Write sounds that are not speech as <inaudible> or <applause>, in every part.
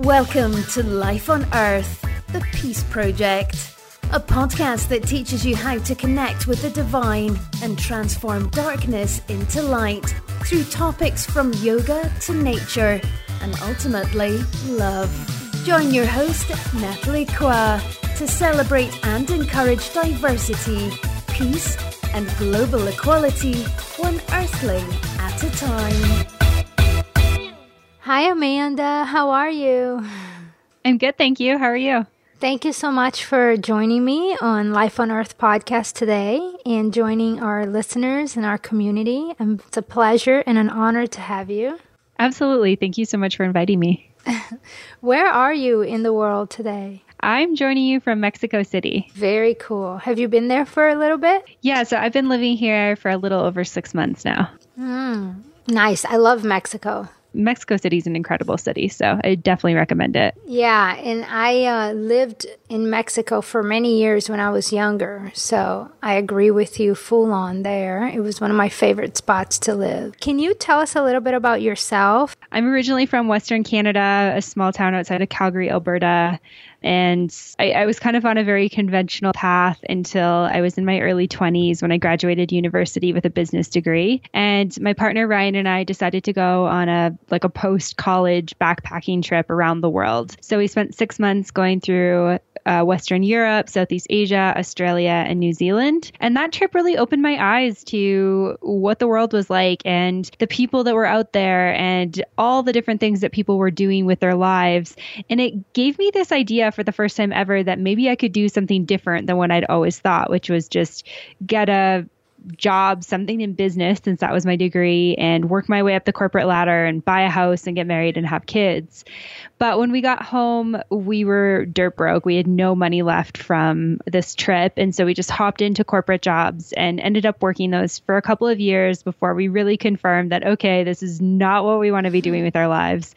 Welcome to Life on Earth, the Peace Project, a podcast that teaches you how to connect with the divine and transform darkness into light through topics from yoga to nature and ultimately love. Join your host, Natalie Kwa, to celebrate and encourage diversity, peace, and global equality, one earthling at a time. Hi, Amanda. How are you? I'm good, thank you. How are you? Thank you so much for joining me on Life on Earth podcast today and joining our listeners and our community. It's a pleasure and an honor to have you. Absolutely. Thank you so much for inviting me. <laughs> Where are you in the world today? I'm joining you from Mexico City. Very cool. Have you been there for a little bit? Yeah, so I've been living here for a little over six months now. Mm, nice. I love Mexico. Mexico City is an incredible city, so I definitely recommend it. Yeah, and I uh, lived in Mexico for many years when I was younger, so I agree with you full on there. It was one of my favorite spots to live. Can you tell us a little bit about yourself? I'm originally from Western Canada, a small town outside of Calgary, Alberta. And I, I, was kind of on a very conventional path until I was in my early 20s when I graduated university with a business degree. And my partner Ryan and I decided to go on a like a post college backpacking trip around the world. So we spent six months going through uh, Western Europe, Southeast Asia, Australia, and New Zealand. And that trip really opened my eyes to what the world was like and the people that were out there and all the different things that people were doing with their lives. And it gave me this idea for the first time ever that maybe I could do something different than what I'd always thought, which was just get a job, something in business, since that was my degree, and work my way up the corporate ladder and buy a house and get married and have kids. But when we got home, we were dirt broke. We had no money left from this trip. And so we just hopped into corporate jobs and ended up working those for a couple of years before we really confirmed that, okay, this is not what we want to be doing with our lives.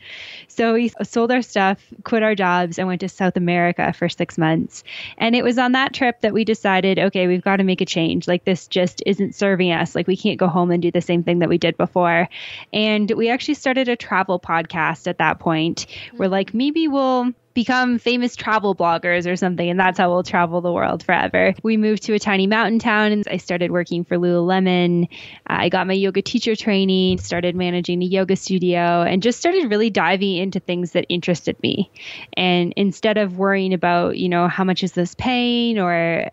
So we sold our stuff, quit our jobs, and went to South America for six months. And it was on that trip that we decided, okay, we've got to make a change. Like this just isn't serving us. Like we can't go home and do the same thing that we did before. And we actually started a travel podcast at that point. Mm-hmm. We're like, maybe we'll become famous travel bloggers or something, and that's how we'll travel the world forever. We moved to a tiny mountain town, and I started working for Lululemon. Uh, I got my yoga teacher training, started managing a yoga studio, and just started really diving into things that interested me. And instead of worrying about, you know, how much is this paying or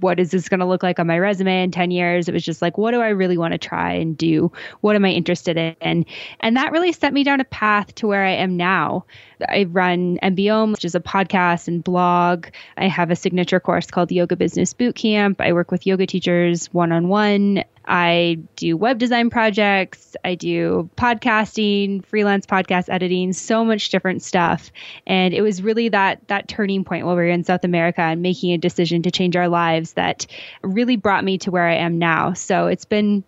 what is this going to look like on my resume in 10 years, it was just like, what do I really want to try and do? What am I interested in? And that really set me down a path to where I am now. I run Which is a podcast and blog. I have a signature course called Yoga Business Bootcamp. I work with yoga teachers one on one. I do web design projects. I do podcasting, freelance podcast editing, so much different stuff. And it was really that that turning point while we were in South America and making a decision to change our lives that really brought me to where I am now. So it's been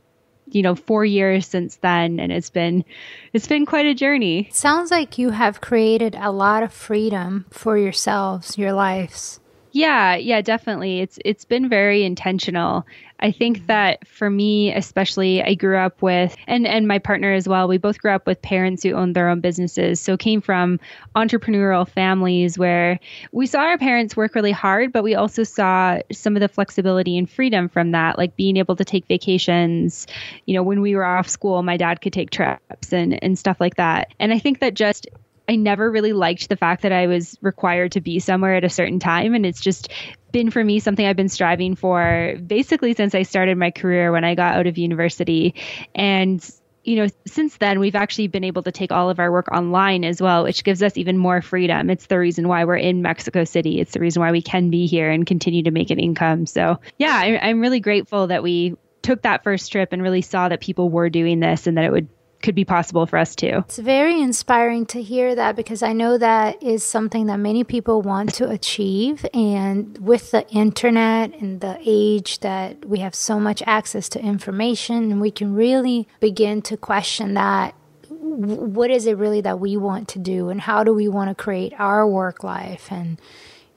you know 4 years since then and it's been it's been quite a journey. Sounds like you have created a lot of freedom for yourselves, your lives. Yeah, yeah, definitely. It's it's been very intentional. I think mm-hmm. that for me, especially, I grew up with, and, and my partner as well, we both grew up with parents who owned their own businesses. So came from entrepreneurial families where we saw our parents work really hard, but we also saw some of the flexibility and freedom from that, like being able to take vacations. You know, when we were off school, my dad could take trips and, and stuff like that. And I think that just I never really liked the fact that I was required to be somewhere at a certain time. And it's just been for me something I've been striving for basically since I started my career when I got out of university. And you know, since then, we've actually been able to take all of our work online as well, which gives us even more freedom. It's the reason why we're in Mexico City. It's the reason why we can be here and continue to make an income. So, yeah, I'm really grateful that we took that first trip and really saw that people were doing this and that it would could be possible for us too. It's very inspiring to hear that because I know that is something that many people want to achieve. And with the internet and the age that we have so much access to information, and we can really begin to question that what is it really that we want to do and how do we want to create our work life and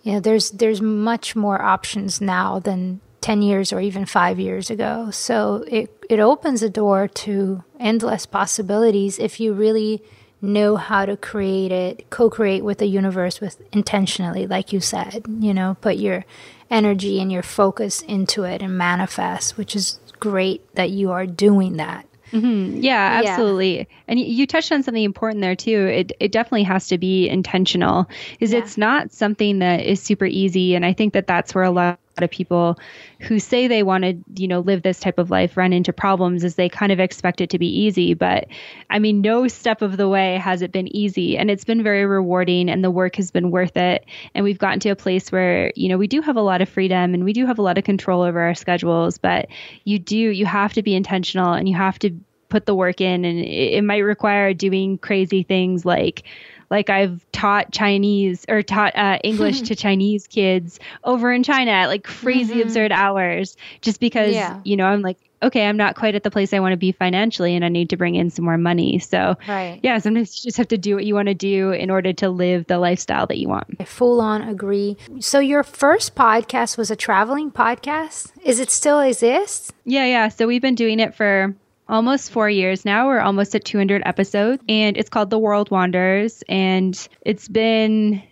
you know there's there's much more options now than 10 years or even 5 years ago so it it opens a door to endless possibilities if you really know how to create it, co create with the universe with intentionally, like you said, you know, put your energy and your focus into it and manifest, which is great that you are doing that. Mm-hmm. Yeah, absolutely. Yeah. And you touched on something important there too. It it definitely has to be intentional. Is yeah. it's not something that is super easy, and I think that that's where a lot of people who say they want to, you know, live this type of life run into problems is they kind of expect it to be easy. But I mean, no step of the way has it been easy. And it's been very rewarding and the work has been worth it. And we've gotten to a place where, you know, we do have a lot of freedom and we do have a lot of control over our schedules. But you do, you have to be intentional and you have to put the work in. And it, it might require doing crazy things like, like I've taught Chinese or taught uh, English <laughs> to Chinese kids over in China at like crazy mm-hmm. absurd hours just because, yeah. you know, I'm like, okay, I'm not quite at the place I want to be financially and I need to bring in some more money. So, right. yeah, sometimes you just have to do what you want to do in order to live the lifestyle that you want. I full on agree. So, your first podcast was a traveling podcast. Is it still exists? Yeah, yeah. So, we've been doing it for almost four years now. We're almost at 200 episodes, and it's called The World Wanders. And it's been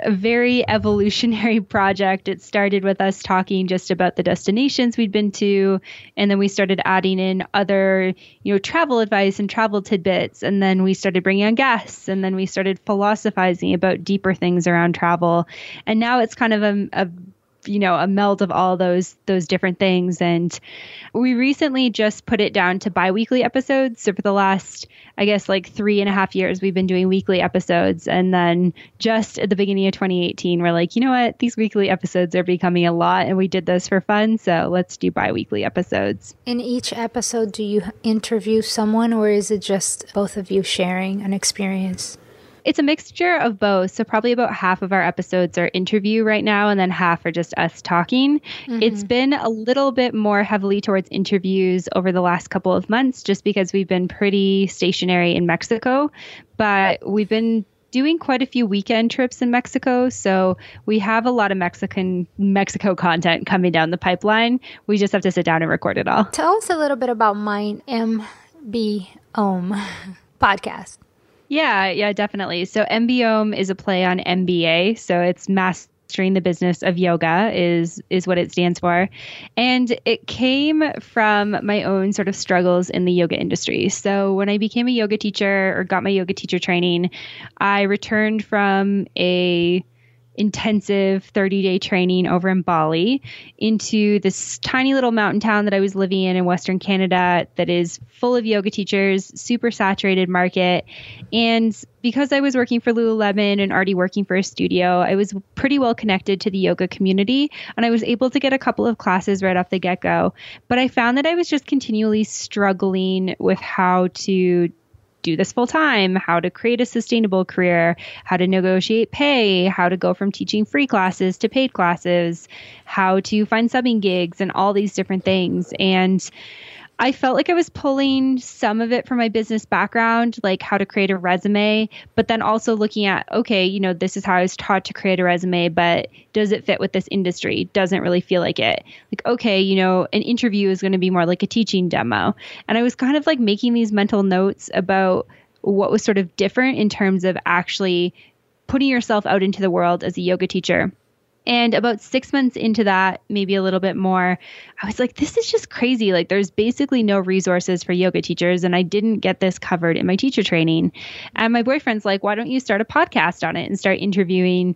a very <laughs> evolutionary project. It started with us talking just about the destinations we'd been to, and then we started adding in other, you know, travel advice and travel tidbits, and then we started bringing on guests, and then we started philosophizing about deeper things around travel, and now it's kind of a, a you know a meld of all those those different things. And we recently just put it down to bi-weekly episodes. So for the last i guess like three and a half years we've been doing weekly episodes. And then just at the beginning of 2018 we're like you know what? These weekly episodes are becoming a lot and we did this for fun. So let's do bi-weekly episodes. In each episode do you interview someone or is it just both of you sharing an experience it's a mixture of both. So probably about half of our episodes are interview right now, and then half are just us talking. Mm-hmm. It's been a little bit more heavily towards interviews over the last couple of months, just because we've been pretty stationary in Mexico. But we've been doing quite a few weekend trips in Mexico, so we have a lot of Mexican Mexico content coming down the pipeline. We just have to sit down and record it all. Tell us a little bit about Mind MB Om <laughs> podcast. Yeah, yeah, definitely. So MBOM is a play on MBA. So it's mastering the business of yoga is is what it stands for. And it came from my own sort of struggles in the yoga industry. So when I became a yoga teacher or got my yoga teacher training, I returned from a intensive 30 day training over in Bali into this tiny little mountain town that I was living in in Western Canada that is full of yoga teachers, super saturated market. And because I was working for Lululemon and already working for a studio, I was pretty well connected to the yoga community and I was able to get a couple of classes right off the get go. But I found that I was just continually struggling with how to do this full time, how to create a sustainable career, how to negotiate pay, how to go from teaching free classes to paid classes, how to find subbing gigs, and all these different things. And I felt like I was pulling some of it from my business background, like how to create a resume, but then also looking at, okay, you know, this is how I was taught to create a resume, but does it fit with this industry? Doesn't really feel like it. Like, okay, you know, an interview is going to be more like a teaching demo. And I was kind of like making these mental notes about what was sort of different in terms of actually putting yourself out into the world as a yoga teacher and about six months into that, maybe a little bit more, I was like, this is just crazy. Like, there's basically no resources for yoga teachers, and I didn't get this covered in my teacher training. And my boyfriend's like, why don't you start a podcast on it and start interviewing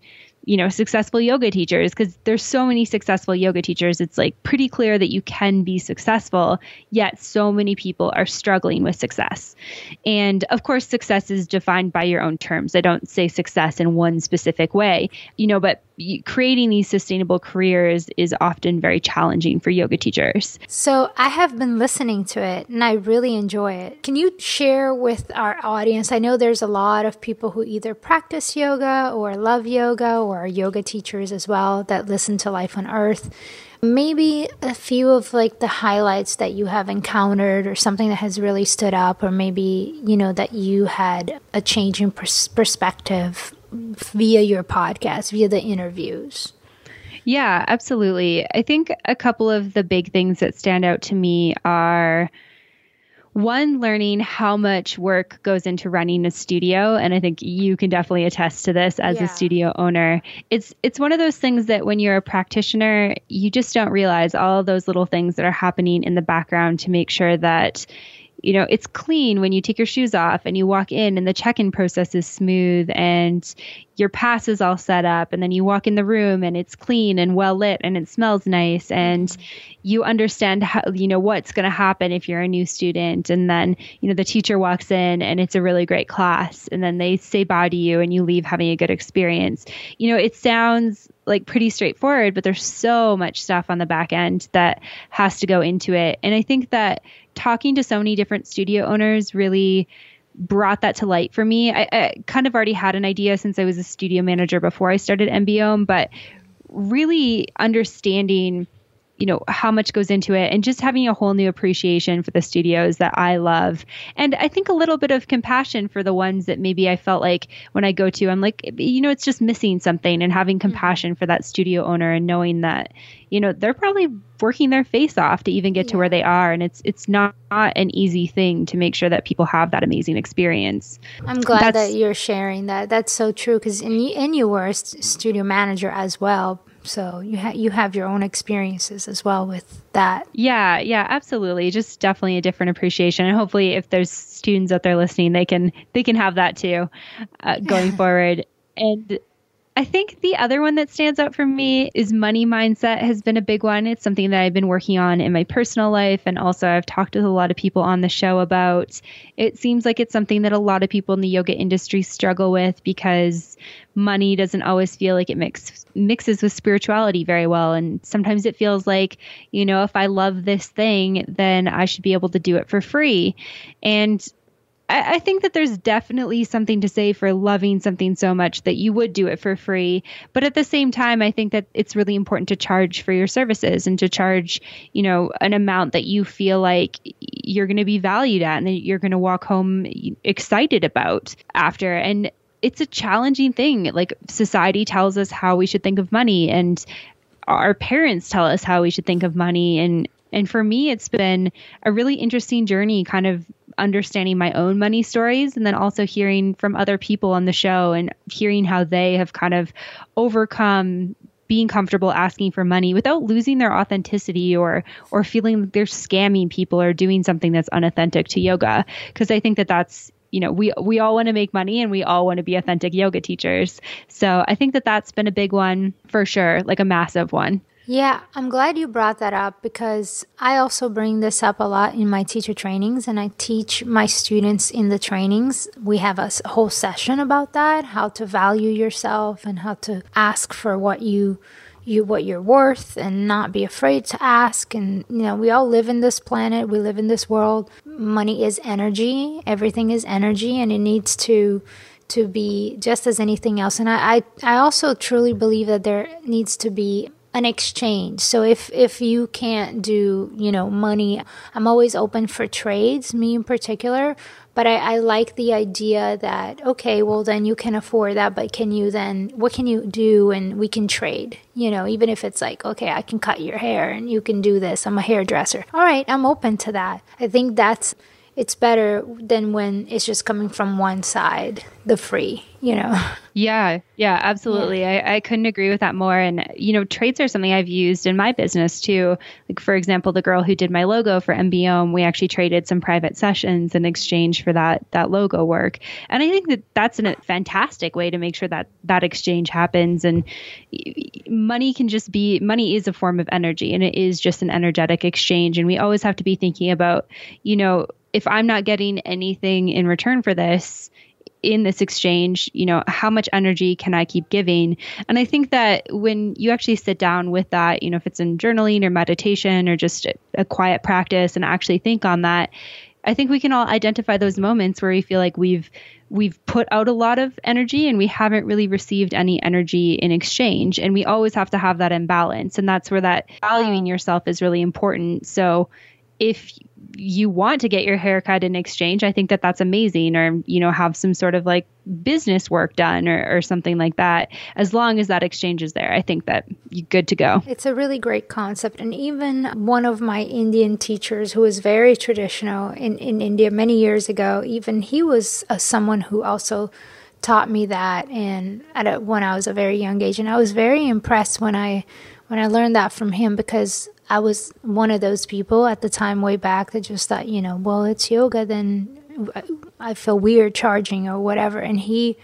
you know successful yoga teachers because there's so many successful yoga teachers. It's like pretty clear that you can be successful yet so many people are struggling with success. And of course success is defined by your own terms. I don't say success in one specific way you know but creating these sustainable careers is often very challenging for yoga teachers. So i have been listening to it and i really enjoy it. Can you share with our audience? I know there's a lot of people who either practice yoga or love yoga or or yoga teachers as well that listen to Life on Earth. Maybe a few of like the highlights that you have encountered or something that has really stood up, or maybe, you know, that you had a change in pers- perspective via your podcast, via the interviews. Yeah, absolutely. I think a couple of the big things that stand out to me are one learning how much work goes into running a studio and i think you can definitely attest to this as yeah. a studio owner it's it's one of those things that when you're a practitioner you just don't realize all those little things that are happening in the background to make sure that you know, it's clean when you take your shoes off and you walk in and the check-in process is smooth and your pass is all set up and then you walk in the room and it's clean and well lit and it smells nice and mm-hmm. you understand how you know what's going to happen if you're a new student and then you know the teacher walks in and it's a really great class and then they say bye to you and you leave having a good experience. You know, it sounds like pretty straightforward, but there's so much stuff on the back end that has to go into it. And I think that talking to so many different studio owners really brought that to light for me. I, I, kind of already had an idea since I was a studio manager before I started MBO, but really understanding you know how much goes into it and just having a whole new appreciation for the studios that I love. And I think a little bit of compassion for the ones that maybe I felt like when I go to I'm like you know it's just missing something and having mm-hmm. compassion for that studio owner and knowing that you know they're probably working their face off to even get yeah. to where they are. And it's it's not, not, an easy thing to make sure that people have that amazing experience. I'm glad that's, that you're sharing that. That's so true because and, and you were a studio manager as well so you have you have your own experiences as well with that. Yeah, yeah, absolutely. Just definitely a different appreciation, and hopefully, if there's students out there listening, they can they can have that too, uh, going <laughs> forward. And I think the other one that stands out for me is money mindset has been a big one. It's something that I've been working on in my personal life. And also, I've talked with a lot of people on the show about. It seems like it's something that a lot of people in the yoga industry struggle with because money doesn't always feel like it mix, mixes with spirituality very well. And sometimes it feels like, you know, if I love this thing, then I should be able to do it for free. And I, I think that there's definitely something to say for loving something so much that you would do it for free. But at the same time, I think that it's really important to charge for your services and to charge, you know, an amount that you feel like you're going to be valued at and that you're going to walk home excited about after. And it's a challenging thing. Like society tells us how we should think of money and our parents tell us how we should think of money and and for me it's been a really interesting journey kind of understanding my own money stories and then also hearing from other people on the show and hearing how they have kind of overcome being comfortable asking for money without losing their authenticity or or feeling like they're scamming people or doing something that's unauthentic to yoga. Because I think that that's you know we we all want to make money and we all want to be authentic yoga teachers. So i think that that's been a big one for sure like a massive one yeah, I'm glad you brought that up because I also bring this up a lot in my teacher trainings and I teach my students in the trainings. We have a whole session about that, how to value yourself and how to ask for what you you what you're worth and not be afraid to ask and you know, we all live in this planet, we live in this world. Money is energy, everything is energy and it needs to to be just as anything else. And I, I, I also truly believe that there needs to be an exchange. So if if you can't do, you know, money, I'm always open for trades, me in particular. But I, I like the idea that okay, well then you can afford that, but can you then what can you do and we can trade, you know, even if it's like, okay, I can cut your hair and you can do this. I'm a hairdresser. All right, I'm open to that. I think that's it's better than when it's just coming from one side, the free, you know? <laughs> Yeah, yeah, absolutely. Yeah. I, I couldn't agree with that more. And, you know, trades are something I've used in my business too. Like, for example, the girl who did my logo for MBO, we actually traded some private sessions in exchange for that, that logo work. And I think that that's a fantastic way to make sure that that exchange happens. And money can just be, money is a form of energy and it is just an energetic exchange. And we always have to be thinking about, you know, if I'm not getting anything in return for this, in this exchange, you know, how much energy can I keep giving? And I think that when you actually sit down with that, you know, if it's in journaling or meditation or just a, quiet practice and actually think on that, I think we can all identify those moments where we feel like we've we've put out a lot of energy and we haven't really received any energy in exchange and we always have to have that imbalance and that's where that valuing yourself is really important. So if you want to get your hair cut in exchange, I think that that's amazing. Or, you know, have some sort of like business work done or, or something like that. As long as that exchange is there, I think that you're good to go. It's a really great concept. And even one of my Indian teachers who was very traditional in, in India many years ago, even he was uh, someone who also taught me that and at a, when I was a very young age and I was very impressed when I when I learned that from him because I was one of those people at the time way back that just thought, you know, well, it's yoga, then I feel weird charging or whatever. And he,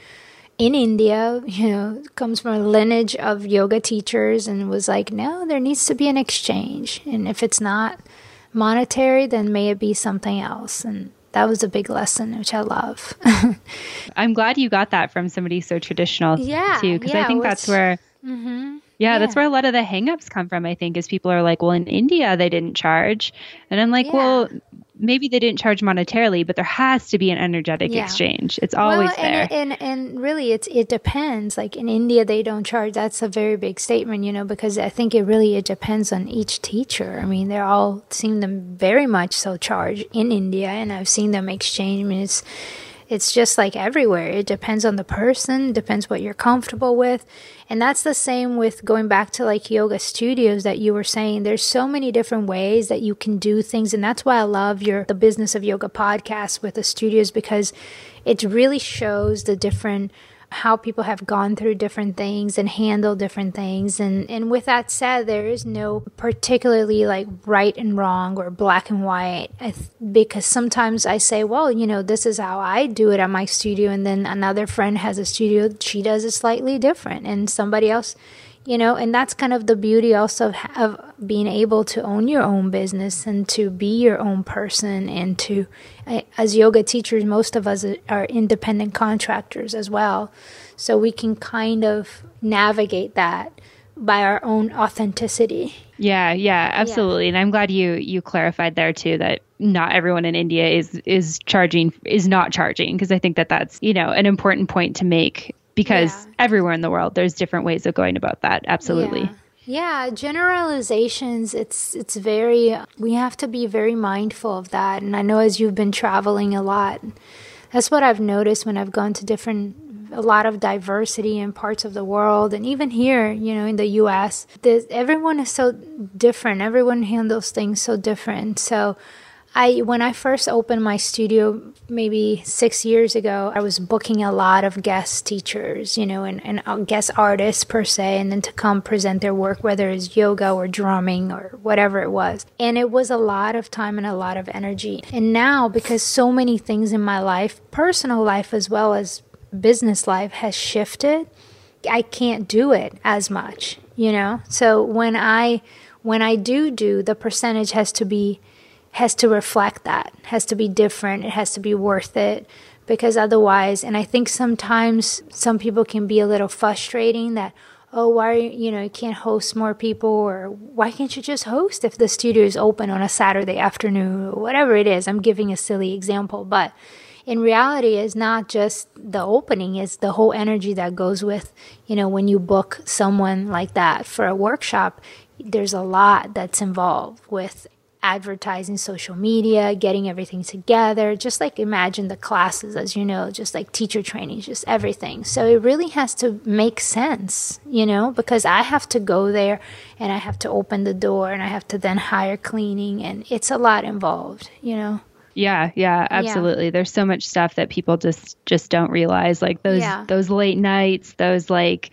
in India, <laughs> you know, comes from a lineage of yoga teachers and was like, no, there needs to be an exchange. And if it's not monetary, then may it be something else. And that was a big lesson, which I love. <laughs> I'm glad you got that from somebody so traditional, yeah, too, because yeah, I think that's where. Mm-hmm. Yeah, yeah, that's where a lot of the hangups come from, I think, is people are like, well, in India, they didn't charge. And I'm like, yeah. well, maybe they didn't charge monetarily, but there has to be an energetic yeah. exchange. It's always well, there. And, and, and really, it's, it depends. Like in India, they don't charge. That's a very big statement, you know, because I think it really, it depends on each teacher. I mean, they're all seem them very much so charge in India, and I've seen them exchange. I mean, it's, it's just like everywhere. It depends on the person, depends what you're comfortable with. And that's the same with going back to like yoga studios that you were saying. There's so many different ways that you can do things. And that's why I love your the business of yoga podcast with the studios because it really shows the different how people have gone through different things and handled different things. And, and with that said, there is no particularly like right and wrong or black and white th- because sometimes I say, well, you know, this is how I do it at my studio. And then another friend has a studio, she does it slightly different. And somebody else, you know and that's kind of the beauty also of, of, being able to own your own business and to be your own person and to eh, as yoga teachers most of us are independent contractors as well. So we can kind of navigate that by our own authenticity. Yeah yeah absolutely. Yeah. and i'm glad you you clarified there too that not everyone in india is is charging is not charging because i think that that's you know an important point to make because yeah. everywhere in the world there's different ways of going about that absolutely yeah. yeah. generalizations it's it's very we have to be very mindful of that and i know as you've been traveling a lot that's what i've noticed when i've gone to different a lot of diversity in parts of the world and even here you know in the us everyone is so different everyone handles things so different so I when I first opened my studio maybe six years ago, I was booking a lot of guest teachers, you know, and, and uh, guest artists per se, and then to come present their work, whether it's yoga or drumming or whatever it was. And it was a lot of time and a lot of energy. And now, because so many things in my life, personal life as well as business life, has shifted, I can't do it as much, you know. So when I when I do do, the percentage has to be has to reflect that, has to be different, it has to be worth it. Because otherwise, and I think sometimes some people can be a little frustrating that, oh, why, you know, you can't host more people, or why can't you just host if the studio is open on a Saturday afternoon, or whatever it is. I'm giving a silly example, but in reality it's not just the opening it's the whole energy that goes with you know when you book someone like that for a workshop there's a lot that's involved with advertising social media, getting everything together. Just like imagine the classes, as you know, just like teacher training, just everything. So it really has to make sense, you know, because I have to go there and I have to open the door and I have to then hire cleaning and it's a lot involved, you know. Yeah, yeah, absolutely. Yeah. There's so much stuff that people just just don't realize like those yeah. those late nights, those like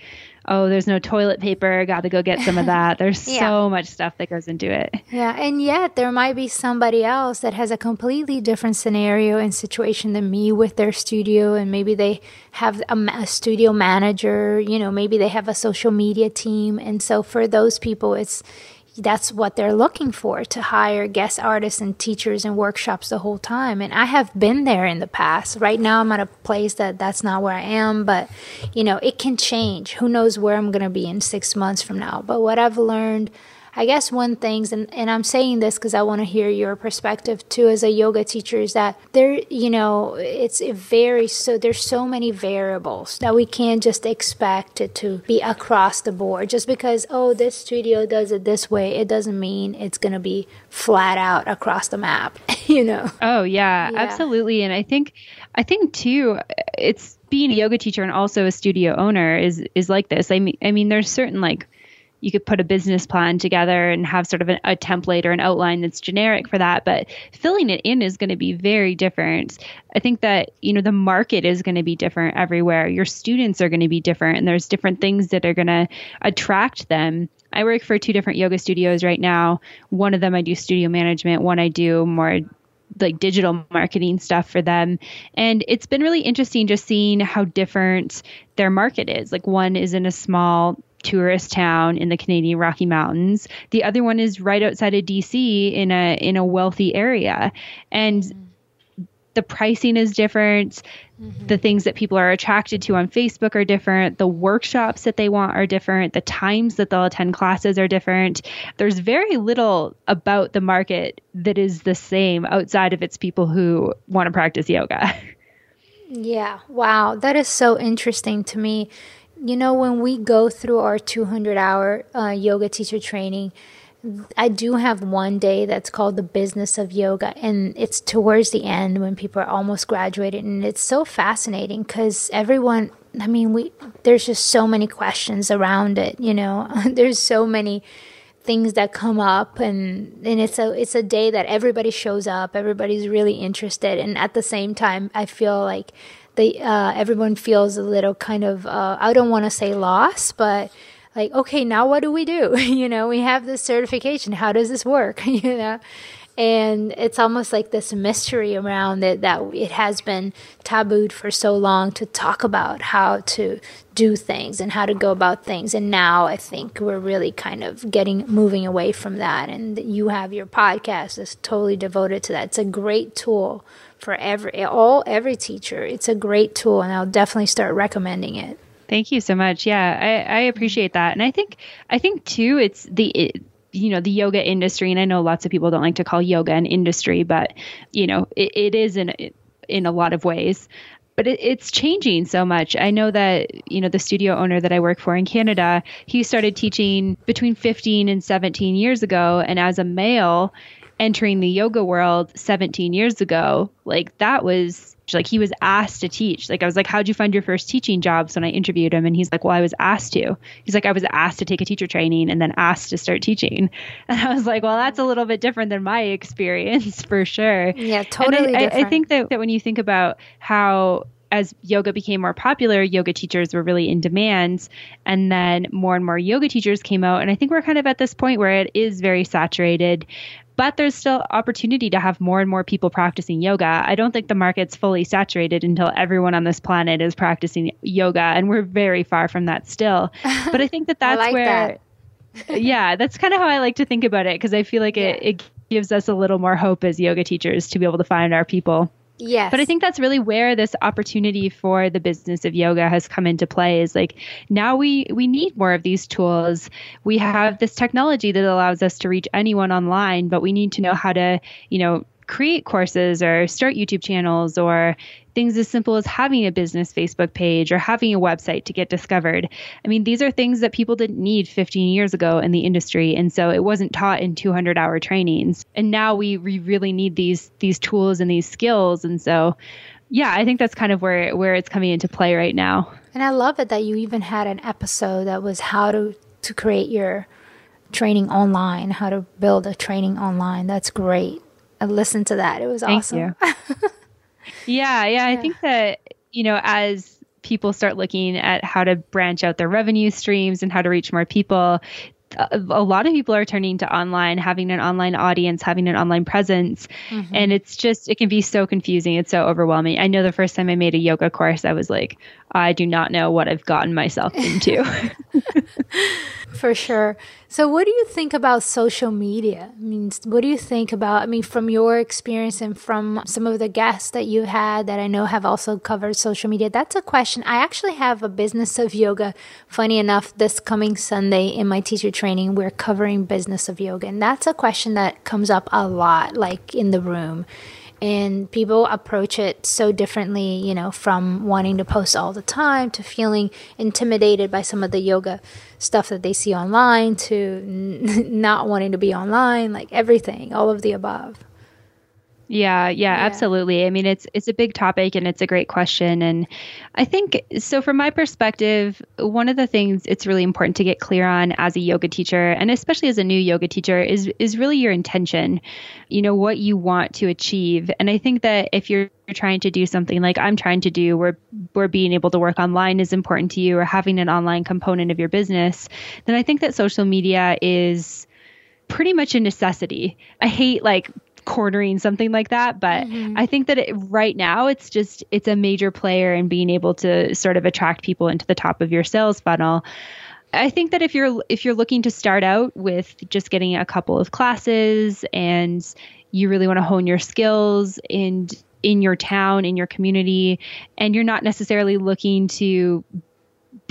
oh, there's no toilet paper, got to go get some of that. There's <laughs> yeah. so much stuff that goes into it. Yeah, and yet there might be somebody else that has a completely different scenario and situation than me with their studio, and maybe they have a, a studio manager, you know, maybe they have a social media team. And so for those people, it's, that's what they're looking for to hire guest artists and teachers and workshops the whole time. And i have been there in the past. Right now i'm at a place that that's not where i am but you know it can change. Who knows where i'm going to be in six months from now. But what i've learned I guess one things, and, and I'm saying this because I want to hear your perspective too as a yoga teacher, is that there, you know, it's very so there's so many variables that we can't just expect it to be across the board. Just because oh this studio does it this way, it doesn't mean it's gonna be flat out across the map. <laughs> you know. Oh yeah, yeah, absolutely. And I think I think too, it's being a yoga teacher and also a studio owner is is like this. I mean, I mean, there's certain like you could put a business plan together and have sort of an, a template or an outline that's generic for that but filling it in is going to be very different. I think that you know the market is going to be different everywhere. Your students are going to be different and there's different things that are going to attract them. I work for two different yoga studios right now. One of them i do studio management. One i do more like digital marketing stuff for them. And it's been really interesting just seeing how different their market is. Like one is in a small tourist town in the Canadian Rocky Mountains. The other one is right outside of DC in a in a wealthy area. And mm-hmm. the pricing is different. Mm-hmm. The things that people are attracted to on Facebook are different. The workshops that they want are different. The times that they'll attend classes are different. There's very little about the market that is the same outside of its people who want to practice yoga. <laughs> Yeah, wow. That is so interesting to me you know, when we go through our 200 hour uh, yoga teacher training, I do have one day that's called the business of yoga, and it's towards the end when people are almost graduated, and it's so fascinating because everyone. I mean, we there's just so many questions around it. You know, <laughs> there's so many things that come up, and and it's a it's a day that everybody shows up, everybody's really interested, and at the same time, I feel like they uh, everyone feels a little kind of uh, I don't want to say lost, but like okay, now what do we do? <laughs> you know, we have this certification. How does this work? <laughs> you know. And it's almost like this mystery around it that it has been tabooed for so long to talk about how to do things and how to go about things. And now I think we're really kind of getting moving away from that. And you have your podcast that's totally devoted to that. It's a great tool for every all every teacher. It's a great tool, and I'll definitely start recommending it. Thank you so much. Yeah, I, I appreciate that, and I think I think too, it's the it, you know the yoga industry, and I know lots of people don't like to call yoga an industry, but you know it, it is in in a lot of ways. But it, it's changing so much. I know that you know the studio owner that I work for in Canada, he started teaching between 15 and 17 years ago, and as a male, entering the yoga world 17 years ago, like that was like he was asked to teach. Like I was like, How'd you find your first teaching jobs when I interviewed him? And he's like, Well, I was asked to. He's like, I was asked to take a teacher training and then asked to start teaching. <laughs> And I was like, Well, that's a little bit different than my <laughs> experience for sure. Yeah, totally. I, I, I think that, that when you think about how as yoga became more popular, yoga teachers were really in demand. And then more and more yoga teachers came out. And I think we're kind of at this point where it is very saturated but there's still opportunity to have more and more people practicing yoga. I don't think the market's fully saturated until everyone on this planet is practicing yoga, and we're very far from that still. <laughs> But I think that that's like where, that. <laughs> yeah, that's kind of how I like to think about it because I feel like yeah. it, it gives us a little more hope as yoga teachers to be able to find our people. Yes. But I think that's really where this opportunity for the business of yoga has come into play is like now we we need more of these tools. We have this technology that allows us to reach anyone online, but we need to know how to, you know, create courses or start YouTube channels or things as simple as having a business Facebook page or having a website to get discovered. I mean, these are things that people didn't need 15 years ago in the industry, and so it wasn't taught in 200-hour trainings. And now we, we really need these these tools and these skills, and so yeah, I think that's kind of where where it's coming into play right now. And I love it that you even had an episode that was how to to create your training online, how to build a training online. That's great. I listened to that. It was Thank awesome. yeah, <laughs> yeah, yeah. I think that, you know, as people start looking at how to branch out their revenue streams and how to reach more people, a lot of people are turning to online, having an online audience, having an online presence. Mm-hmm. And it's just, it can be so confusing. It's so overwhelming. I know the first time I made a yoga course, I was like, I do not know what I've gotten myself into. <laughs> <laughs> For sure. So, what do you think about social media? I mean, what do you think about, I mean, from your experience and from some of the guests that you had that I know have also covered social media? That's a question. I actually have a business of yoga. Funny enough, this coming Sunday in my teacher training, we're covering business of yoga. And that's a question that comes up a lot, like in the room and people approach it so differently you know from wanting to post all the time to feeling intimidated by some of the yoga stuff that they see online to n- <laughs> not wanting to be online like everything all of the above yeah, yeah, yeah, absolutely. I mean, it's it's a big topic and it's a great question and I think so from my perspective, one of the things it's really important to get clear on as a yoga teacher and especially as a new yoga teacher is is really your intention. You know, what you want to achieve. And I think that if you're trying to do something like I'm trying to do where where being able to work online is important to you or having an online component of your business, then I think that social media is pretty much a necessity. I hate like cornering something like that but mm-hmm. i think that it, right now it's just it's a major player in being able to sort of attract people into the top of your sales funnel I think that if you're if you're looking to start out with just getting a couple of classes and you really want to hone your skills and in your town in your community and you're not necessarily looking to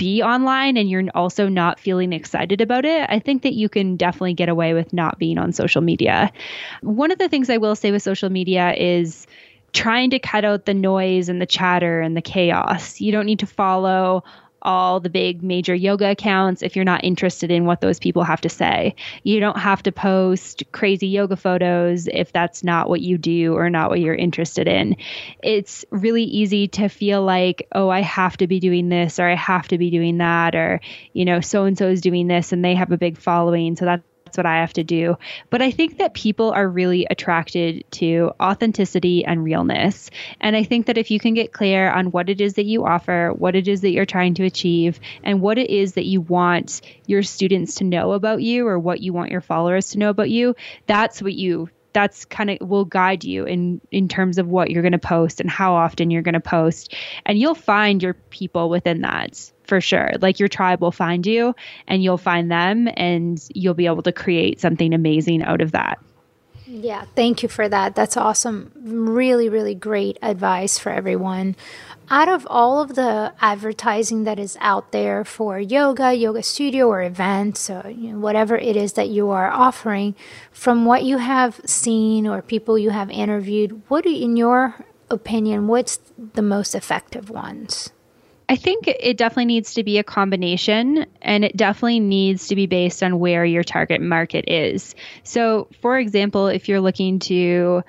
be online and you're also not feeling excited about it, I think that you can definitely get away with not being on social media. One of the things I will say with social media is trying to cut out the noise and the chatter and the chaos. You don't need to follow all the big major yoga accounts if you're not interested in what those people have to say. You don't have to post crazy yoga photos if that's not what you do or not what you're interested in. It's really easy to feel like, oh, I have to be doing this or I have to be doing that or, you know, so and so is doing this and they have a big following. So that's that's what I have to do. But I think that people are really attracted to authenticity and realness. And I think that if you can get clear on what it is that you offer, what it is that you're trying to achieve, and what it is that you want your students to know about you or what you want your followers to know about you, that's what you that's kind of will guide you in in terms of what you're going to post and how often you're going to post and you'll find your people within that for sure. Like your tribe will find you and you'll find them and you'll be able to create something amazing out of that. Yeah, thank you for that. That's awesome. Really, really great advice for everyone. Out of all of the advertising that is out there for yoga, yoga studio, or events, or you know, whatever it is that you are offering, from what you have seen or people you have interviewed, what, in your opinion, what's the most effective ones? I think it definitely needs to be a combination and it definitely needs to be based on where your target market is. So, for example, if you're looking to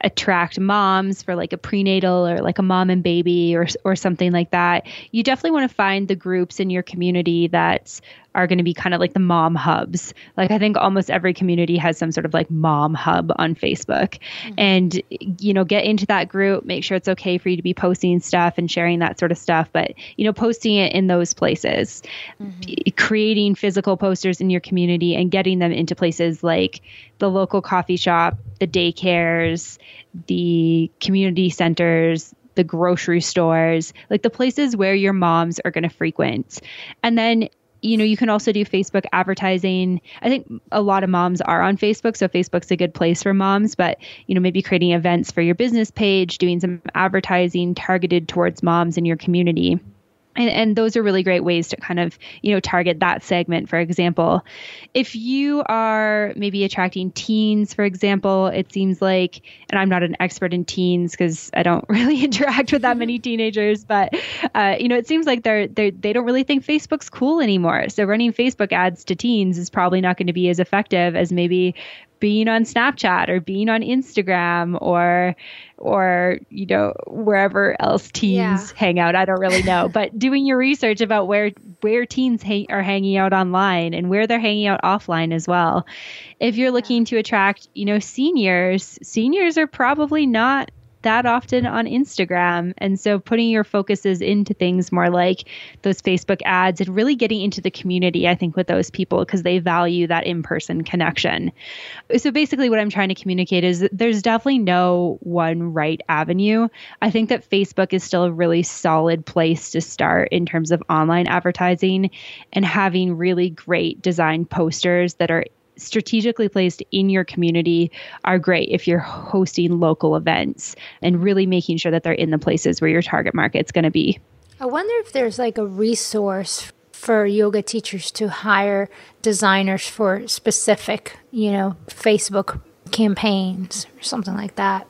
attract moms for like a prenatal or like a mom and baby or or something like that, you definitely want to find the groups in your community that are going to be kind of like the mom hubs. Like I think almost every community has some sort of like mom hub on Facebook. Mm-hmm. And you know, get into that group, make sure it's okay for you to be posting stuff and sharing that sort of stuff, but you know, posting it in those places. Mm-hmm. Creating physical posters in your community and getting them into places like the local coffee shop, the daycares, the community centers, the grocery stores, like the places where your moms are going to frequent. And then you know, you can also do Facebook advertising. I think a lot of moms are on Facebook, so Facebook's a good place for moms, but, you know, maybe creating events for your business page, doing some advertising targeted towards moms in your community and, and those are really great ways to kind of you know target that segment. For example if you are maybe attracting teens for example it seems like and i'm not an expert in teens because i don't <laughs> really interact with that many <laughs> teenagers but uh, you know it seems like they're, they're they don't really think facebook's cool anymore. So running facebook ads to teens is probably not going to be as effective as maybe being on Snapchat or being on Instagram or or you know wherever else teens yeah. hang out. I don't really know, <laughs> but doing your research about where where teens hang, are hanging out online and where they're hanging out offline as well. If you're looking to attract, you know, seniors, seniors are probably not that often on Instagram. And so putting your focuses into things more like those Facebook ads and really getting into the community, I think, with those people because they value that in person connection. So basically, what I'm trying to communicate is there's definitely no one right avenue. I think that Facebook is still a really solid place to start in terms of online advertising and having really great design posters that are strategically placed in your community are great if you're hosting local events and really making sure that they're in the places where your target market's going to be. I wonder if there's like a resource for yoga teachers to hire designers for specific, you know, Facebook campaigns or something like that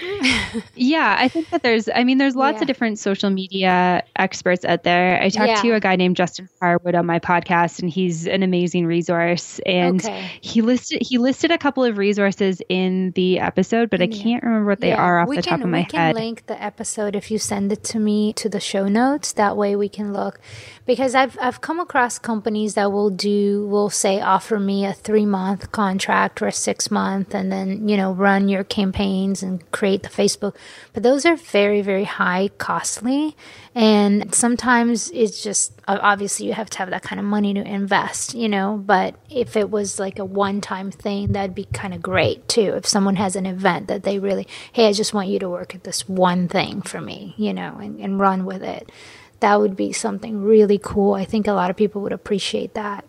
<laughs> yeah, I think that there's, I mean, there's lots yeah. of different social media experts out there. I talked yeah. to a guy named Justin Harwood on my podcast, and he's an amazing resource. And okay. he listed he listed a couple of resources in the episode, but I mm-hmm. can't remember what they are off we the can, top of my head. We can link the episode if you send it to me to the show notes. That way we can look because I've I've come across companies that will do will say offer me a three month contract or a six month, and then you know run your campaigns and create create the Facebook, but those are very, very high costly. And sometimes it's just obviously you have to have that kind of money to invest, you know. But if it was like a one time thing, that'd be kind of great too. If someone has an event that they really, hey, I just want you to work at this one thing for me, you know, and, and run with it that would be something really cool. I think a lot of people would appreciate that.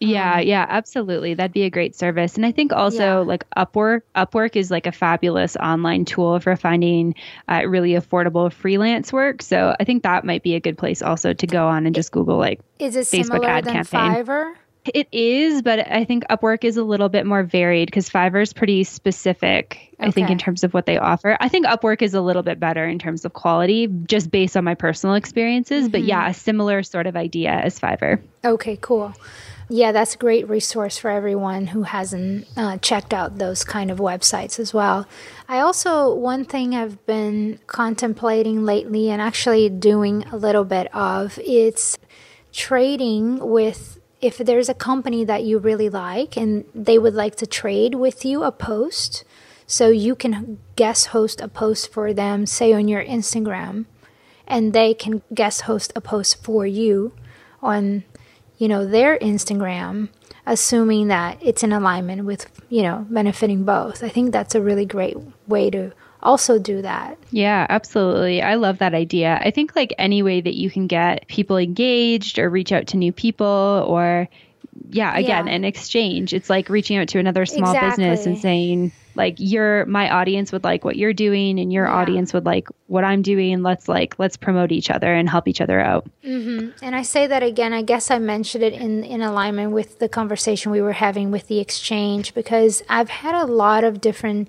Yeah, um, yeah, absolutely. That'd be a great service. And I think also yeah. like Upwork, Upwork is like a fabulous online tool for finding uh, really affordable freelance work. So I think that might be a good place also to go on and just Google like is it Facebook ad than campaign. Fiverr? It is, but I think Upwork is a little bit more varied because Fiverr is pretty specific, okay. I think, in terms of what they offer. I think Upwork is a little bit better in terms of quality, just based on my personal experiences. Mm-hmm. But yeah, a similar sort of idea as Fiverr. Okay, cool. Yeah, that's a great resource for everyone who hasn't uh, checked out those kind of websites as well. I also, one thing I've been contemplating lately and actually doing a little bit of, it's trading with if there's a company that you really like and they would like to trade with you a post, so you can guest host a post for them, say on your Instagram, and they can guest host a post for you on you know, their Instagram, assuming that it's in alignment with, you know, benefiting both. I think that's a really great way to also do that. Yeah, absolutely. I love that idea. I think like any way that you can get people engaged or reach out to new people or yeah, again, yeah. an exchange. It's like reaching out to another small exactly. business and saying, like, your my audience would like what you're doing, and your yeah. audience would like what I'm doing. Let's like let's promote each other and help each other out. Mm-hmm. And I say that again. I guess I mentioned it in in alignment with the conversation we were having with the exchange because I've had a lot of different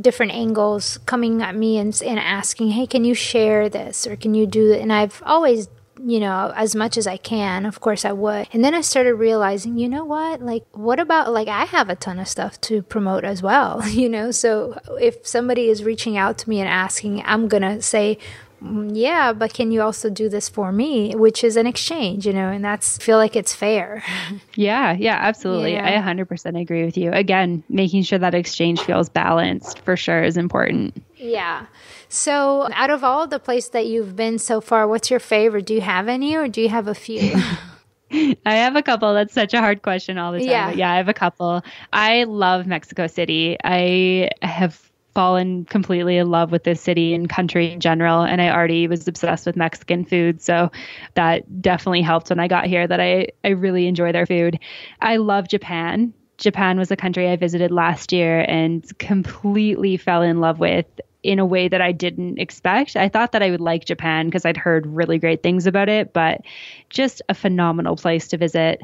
different angles coming at me and, and asking, hey, can you share this or can you do? And I've always you know, as much as I can. Of course, I would. And then I started realizing, you know what? Like, what about, like, I have a ton of stuff to promote as well, <laughs> you know? So if somebody is reaching out to me and asking, I'm going to say, Mm, yeah, but can you also do this for me? Which is an exchange, you know, and that's feel like it's fair. <laughs> Yeah, yeah, absolutely. Yeah. I 100% agree with you. Again, making sure that exchange feels balanced for sure is important. Yeah. So, out of all the places that you've been so far, what's your favorite? Do you have any or do you have a few? <laughs> I have a couple. That's such a hard question all the time. Yeah. Yeah, I have a couple. I love Mexico City. I have fallen completely in love with this city and country in general and I already was obsessed with Mexican food so that definitely helped when I got here that I I really enjoy their food. I love Japan. Japan was a country I visited last year and completely fell in love with in a way that I didn't expect. I thought that I would like Japan because I'd heard really great things about it, but just a phenomenal place to visit.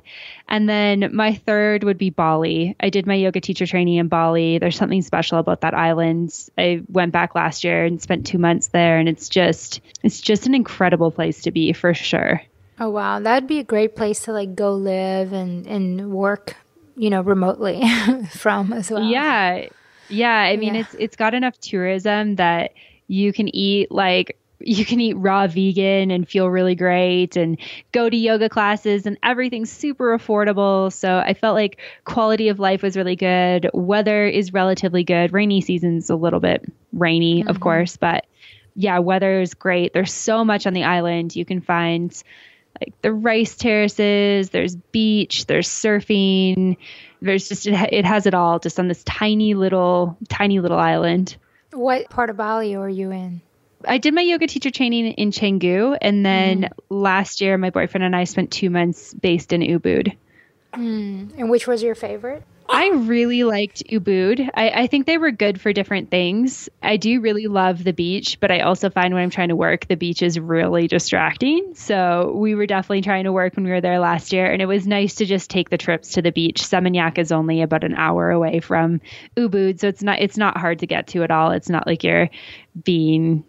And then my third would be Bali. I did my yoga teacher training in Bali. There's something special about that island. I went back last year and spent 2 months there and it's just it's just an incredible place to be for sure. Oh wow, that'd be a great place to like go live and and work, you know, remotely <laughs> from as well. Yeah. Yeah, I mean yeah. it's it's got enough tourism that you can eat like you can eat raw vegan and feel really great and go to yoga classes and everything's super affordable. So I felt like quality of life was really good. Weather is relatively good. Rainy season's a little bit rainy, mm-hmm. of course, but yeah, weather is great. There's so much on the island. You can find like the rice terraces, there's beach, there's surfing. There's just it, it has it all just on this tiny little tiny little island. What part of Bali are you in? I did my yoga teacher training in Canggu, and then mm. last year my boyfriend and I spent two months based in Ubud. Mm. And which was your favorite? I really liked Ubud. I, I, think they were good for different things. I do really love the beach, but I also find when I'm trying to work, the beach is really distracting. So we were definitely trying to work when we were there last year, and it was nice to just take the trips to the beach. Seminyak is only about an hour away from Ubud, so it's not it's not hard to get to at all. It's not like you're being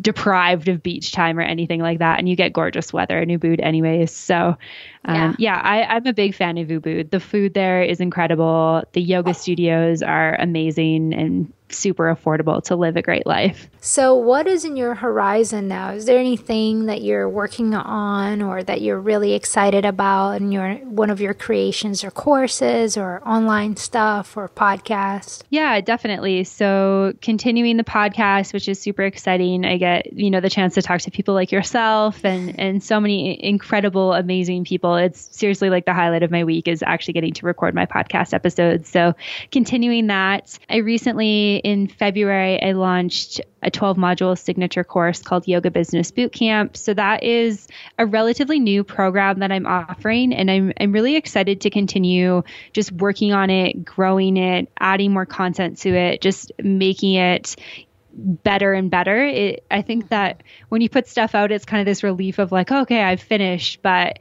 deprived of beach time or anything like that. And you get gorgeous weather in Ubud anyways. So um, yeah, yeah I, I'm a big fan of Ubud. The food there is incredible. The yoga studios are amazing and super affordable to live a great life. So, what is in your horizon now? Is there anything that you're working on or that you're really excited about in your one of your creations or courses or online stuff or podcast? Yeah, definitely. So, continuing the podcast, which is super exciting. I get, you know, the chance to talk to people like yourself and <laughs> and so many incredible amazing people. It's seriously like the highlight of my week is actually getting to record my podcast episodes. So, continuing that, I recently in February, I launched a 12 module signature course called Yoga Business Bootcamp. So that is a relatively new program that I'm offering, and I'm, I'm really excited to continue just working on it, growing it, adding more content to it, just making it better and better. It, I think that when you put stuff out, it's kind of this relief of like, okay, I've finished, but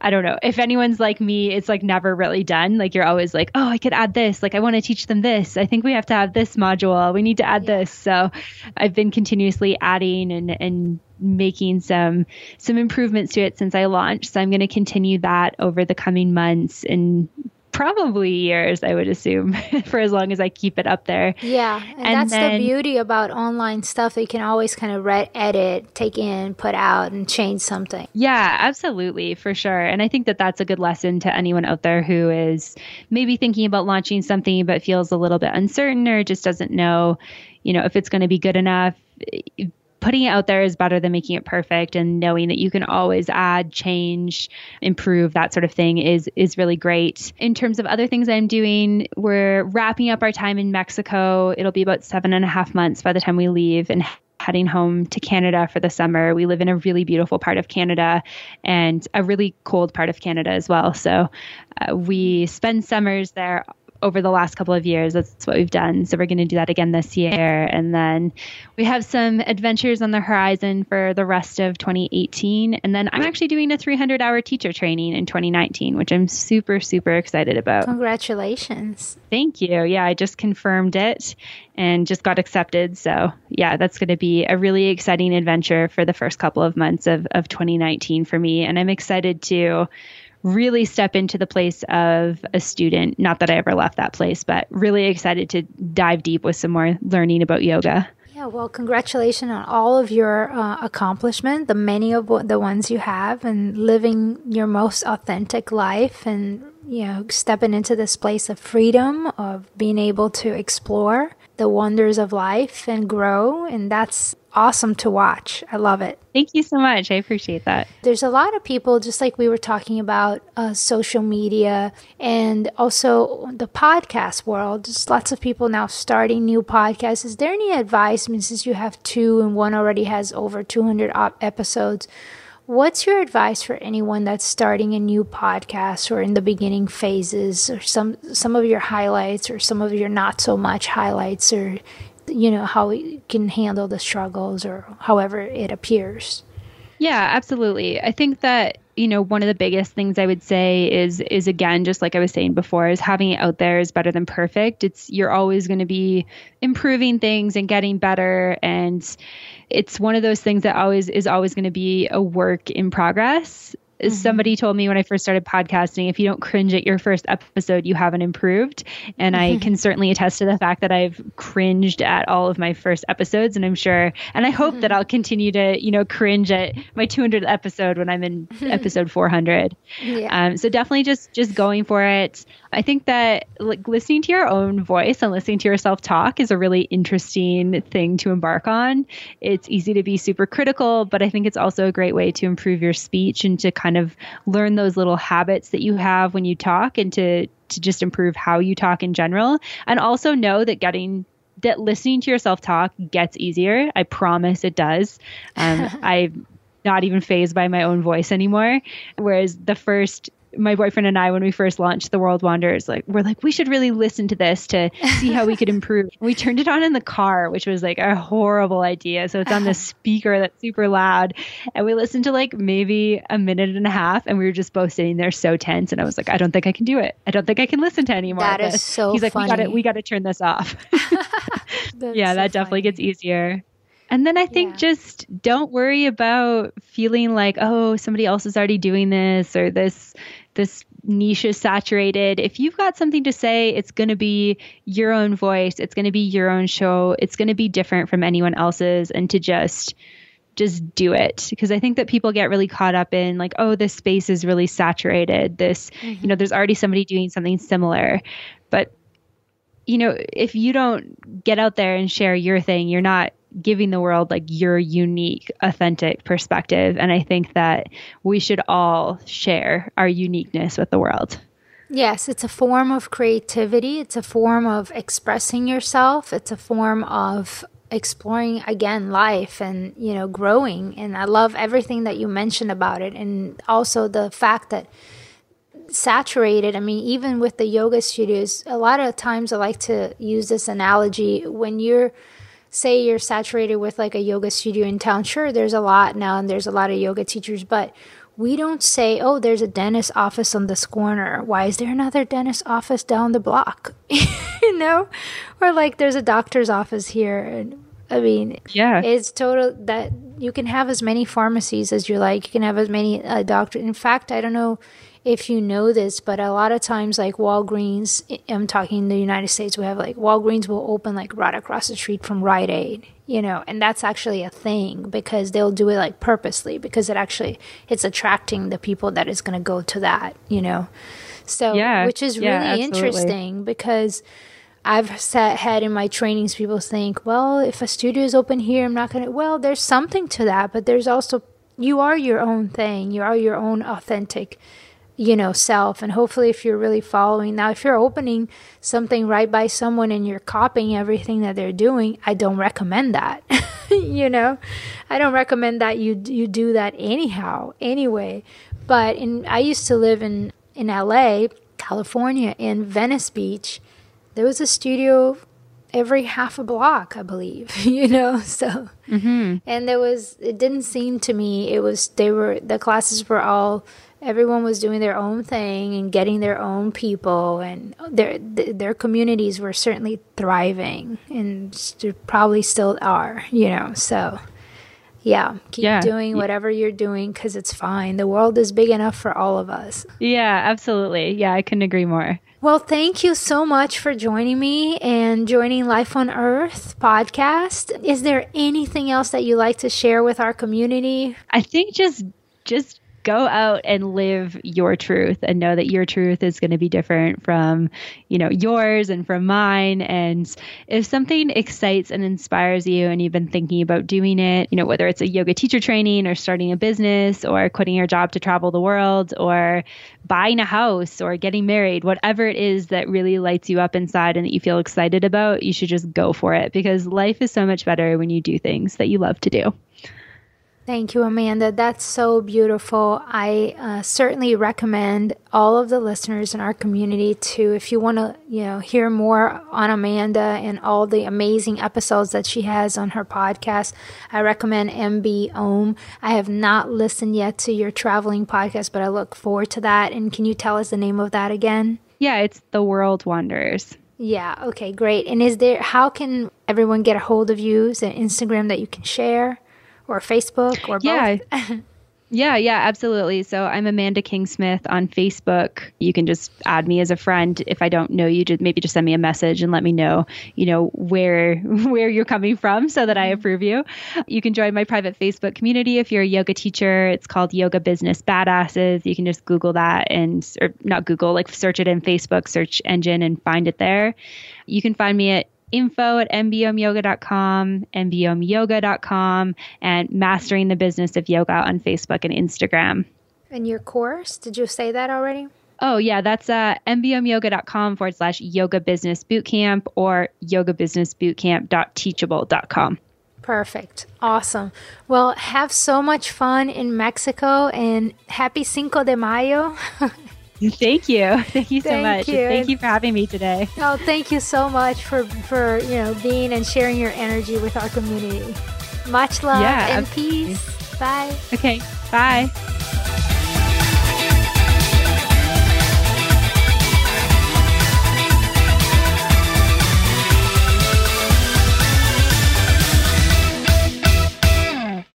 I don't know. If anyone's like me, it's like never really done. Like you're always like, oh, I could add this. Like I want to teach them this. I think we have to have this module. We need to add yeah. this. So I've been continuously adding and and making some some improvements to it since I launched. So I'm going to continue that over the coming months and probably years, I would assume, <laughs> for as long as I keep it up there. Yeah. And, and that's then, the beauty about online stuff. That you can always kind of read, edit, take in, put out, and change something. Yeah, absolutely, for sure. And I think that that's a good lesson to anyone out there who is maybe thinking about launching something but feels a little bit uncertain or just doesn't know, you know, if it's going to be good enough putting it out there is better than making it perfect and knowing that you can always add change improve that sort of thing is is really great in terms of other things i'm doing we're wrapping up our time in mexico it'll be about seven and a half months by the time we leave and heading home to Canada for the summer. We live in a really beautiful part of Canada and a really cold part of Canada as well. So uh, we spend summers there over the last couple of years. That's what we've done. So we're going to do that again this year. And then we have some adventures on the horizon for the rest of 2018. And then I'm actually doing a 300 hour teacher training in 2019, which I'm super, super excited about. Congratulations. Thank you. Yeah, I just confirmed it and just got accepted. So, yeah, that's going to be a really exciting adventure for the first couple of months of, of 2019 for me. And I'm excited to really step into the place of a student. Not that I ever left that place, but really excited to dive deep with some more learning about yoga. Yeah, well, congratulations on all of your uh, accomplishment, the many of the ones you have, and living your most authentic life, and you know, stepping into this place of freedom, of being able to explore the wonders of life and grow, and that's awesome to watch. I love it. Thank you so much. I appreciate that. There's a lot of people, just like we were talking about uh, social media and also the podcast world. Just lots of people now starting new podcasts. Is there any advice? I mean, since you have two and one already has over 200 op- episodes, what's your advice for anyone that's starting a new podcast or in the beginning phases, or some some of your highlights or some of your not so much highlights, or you know how we can handle the struggles or however it appears? Yeah absolutely. I think that you know one of the biggest things i would say is is again just like i was saying before is having it out there is better than perfect. It's you're always going to be improving things and getting better and it's one of those things that always is always going to be a work in progress Mm-hmm. Somebody told me when I first started podcasting, if you don't cringe at your first episode, you haven't improved. And I can certainly attest to the fact that I've cringed at all of my first episodes. And I'm sure, and I hope that I'll continue to, you know, cringe at my 200th episode when I'm in episode 400. Yeah. Um, so definitely just, just going for it. I think that like listening to your own voice and listening to yourself talk is a really interesting thing to embark on. It's easy to be super critical, but I think it's also a great way to improve your speech and to kind of learn those little habits that you have when you talk and to to just improve how you talk in general. And also know that getting that listening to yourself talk gets easier. I promise it does. Um, <laughs> i'm not even phased by my own voice anymore. Whereas the first my boyfriend and I, when we first launched The World Wanderers, like we're like, we should really listen to this to see how we could improve. we turned it on in the car, which was like a horrible idea. So it's on the <laughs> speaker that's super loud. And we listened to like maybe a minute and a half and we were just both sitting there so tense. And I was like, I don't think I can do it. I don't think I can listen to anymore. That is so He's like, funny. we got to, we got to turn this off. <laughs> <laughs> yeah, that so definitely gets easier. And then I think yeah. just don't worry about feeling like, oh, somebody else is already doing this or this this niche is saturated. If you've got something to say, it's going to be your own voice. It's going to be your own show. It's going to be different from anyone else's and to just just do it because I think that people get really caught up in like, oh, this space is really saturated. This, mm-hmm. you know, there's already somebody doing something similar. But you know, if you don't get out there and share your thing, you're not giving the world like your unique, authentic perspective. And I think that we should all share our uniqueness with the world. Yes, it's a form of creativity. It's a form of expressing yourself. It's a form of exploring again life and you know growing and i love everything that you mentioned about it and also the fact that saturated i mean even with the yoga studios a lot of times i like to use this analogy when you're say you're saturated with like a yoga studio in town, sure, there's a lot now and there's a lot of yoga teachers, but we don't say, oh, there's a dentist office on this corner. Why is there another dentist office down the block? <laughs> you know? Or like there's a doctor's office here. I mean, yeah, it's total that you can have as many pharmacies as you like. You can have as many uh, doctors. In fact, I don't know if you know this, but a lot of times, like Walgreens, I'm talking in the United States, we have like Walgreens will open like right across the street from Rite Aid, you know, and that's actually a thing because they'll do it like purposely because it actually it's attracting the people that is going to go to that, you know. So, yeah, which is really interesting because I've sat had in my trainings people think, well, if a studio is open here, I'm not going to. Well, there's something to that, but there's also you are your own thing. You are your own authentic you know self. And hopefully if you're really following now if you're opening something right by someone and you're copying everything that they're doing i don't recommend that <laughs> you know? I don't recommend that you you do that anyhow anyway. But in i used to live in in la california in venice beach. There was a studio every half a block i believe <laughs> you know? So mm-hmm. and there was it didn't seem to me it was they were the classes were all everyone was doing their own thing and getting their own people and their their communities were certainly thriving and probably still are you know so yeah keep yeah. doing whatever you're doing because it's fine the world is big enough for all of us yeah absolutely yeah i couldn't agree more well, thank you so much for joining me and joining Life on Earth podcast. Is there anything else that you like to share with our community? I think just just go out and live your truth and know that your truth is going to be different from, you know, yours and from mine. And if something excites and inspires you and you've been thinking about doing it, you know, whether it's a yoga teacher training or starting a business or quitting your job to travel the world or buying a house or getting married, whatever it is that really lights you up inside and that you feel excited about, you should just go for it because life is so much better when you do things that you love to do. Thank you, Amanda. That's so beautiful. I uh, certainly recommend all of the listeners in our community to, if you want to, you know, hear more on Amanda and all the amazing episodes that she has on her podcast. I recommend MB Om. I have not listened yet to your traveling podcast, but I look forward to that. And can you tell us the name of that again? Yeah, it's The World Wanders. Yeah. Okay. Great. And is there? How can everyone get a hold of you? Is there Instagram that you can share? Or Facebook or both? Yeah. <laughs> Yeah, yeah, absolutely. So I'm Amanda Kingsmith on Facebook. You can just add me as a friend. If I don't know you, just maybe just send me a message and let me know, you know, where <laughs> where you're coming from so that I mm-hmm. approve you. You can join my private Facebook community if you're a yoga teacher. It's called Yoga Business Badasses. You can just Google that and or not Google, like search it in Facebook search engine and find it there. You can find me at info at mbomyoga.com, mbomyoga.com, and mastering the business of yoga on Facebook and Instagram. And your course, did you say that already? Oh, yeah, that's uh, mbomyoga.com forward slash yoga business bootcamp or yogabusinessbootcamp.teachable.com. Perfect. Awesome. Well, have so much fun in Mexico and happy Cinco de Mayo. <laughs> Thank you. <laughs> Thank you so thank much. You. Thank you for having me today. Oh, thank you so much for for you know being and sharing your energy with our community. Much love yeah, and absolutely. peace. Bye. Okay. Bye.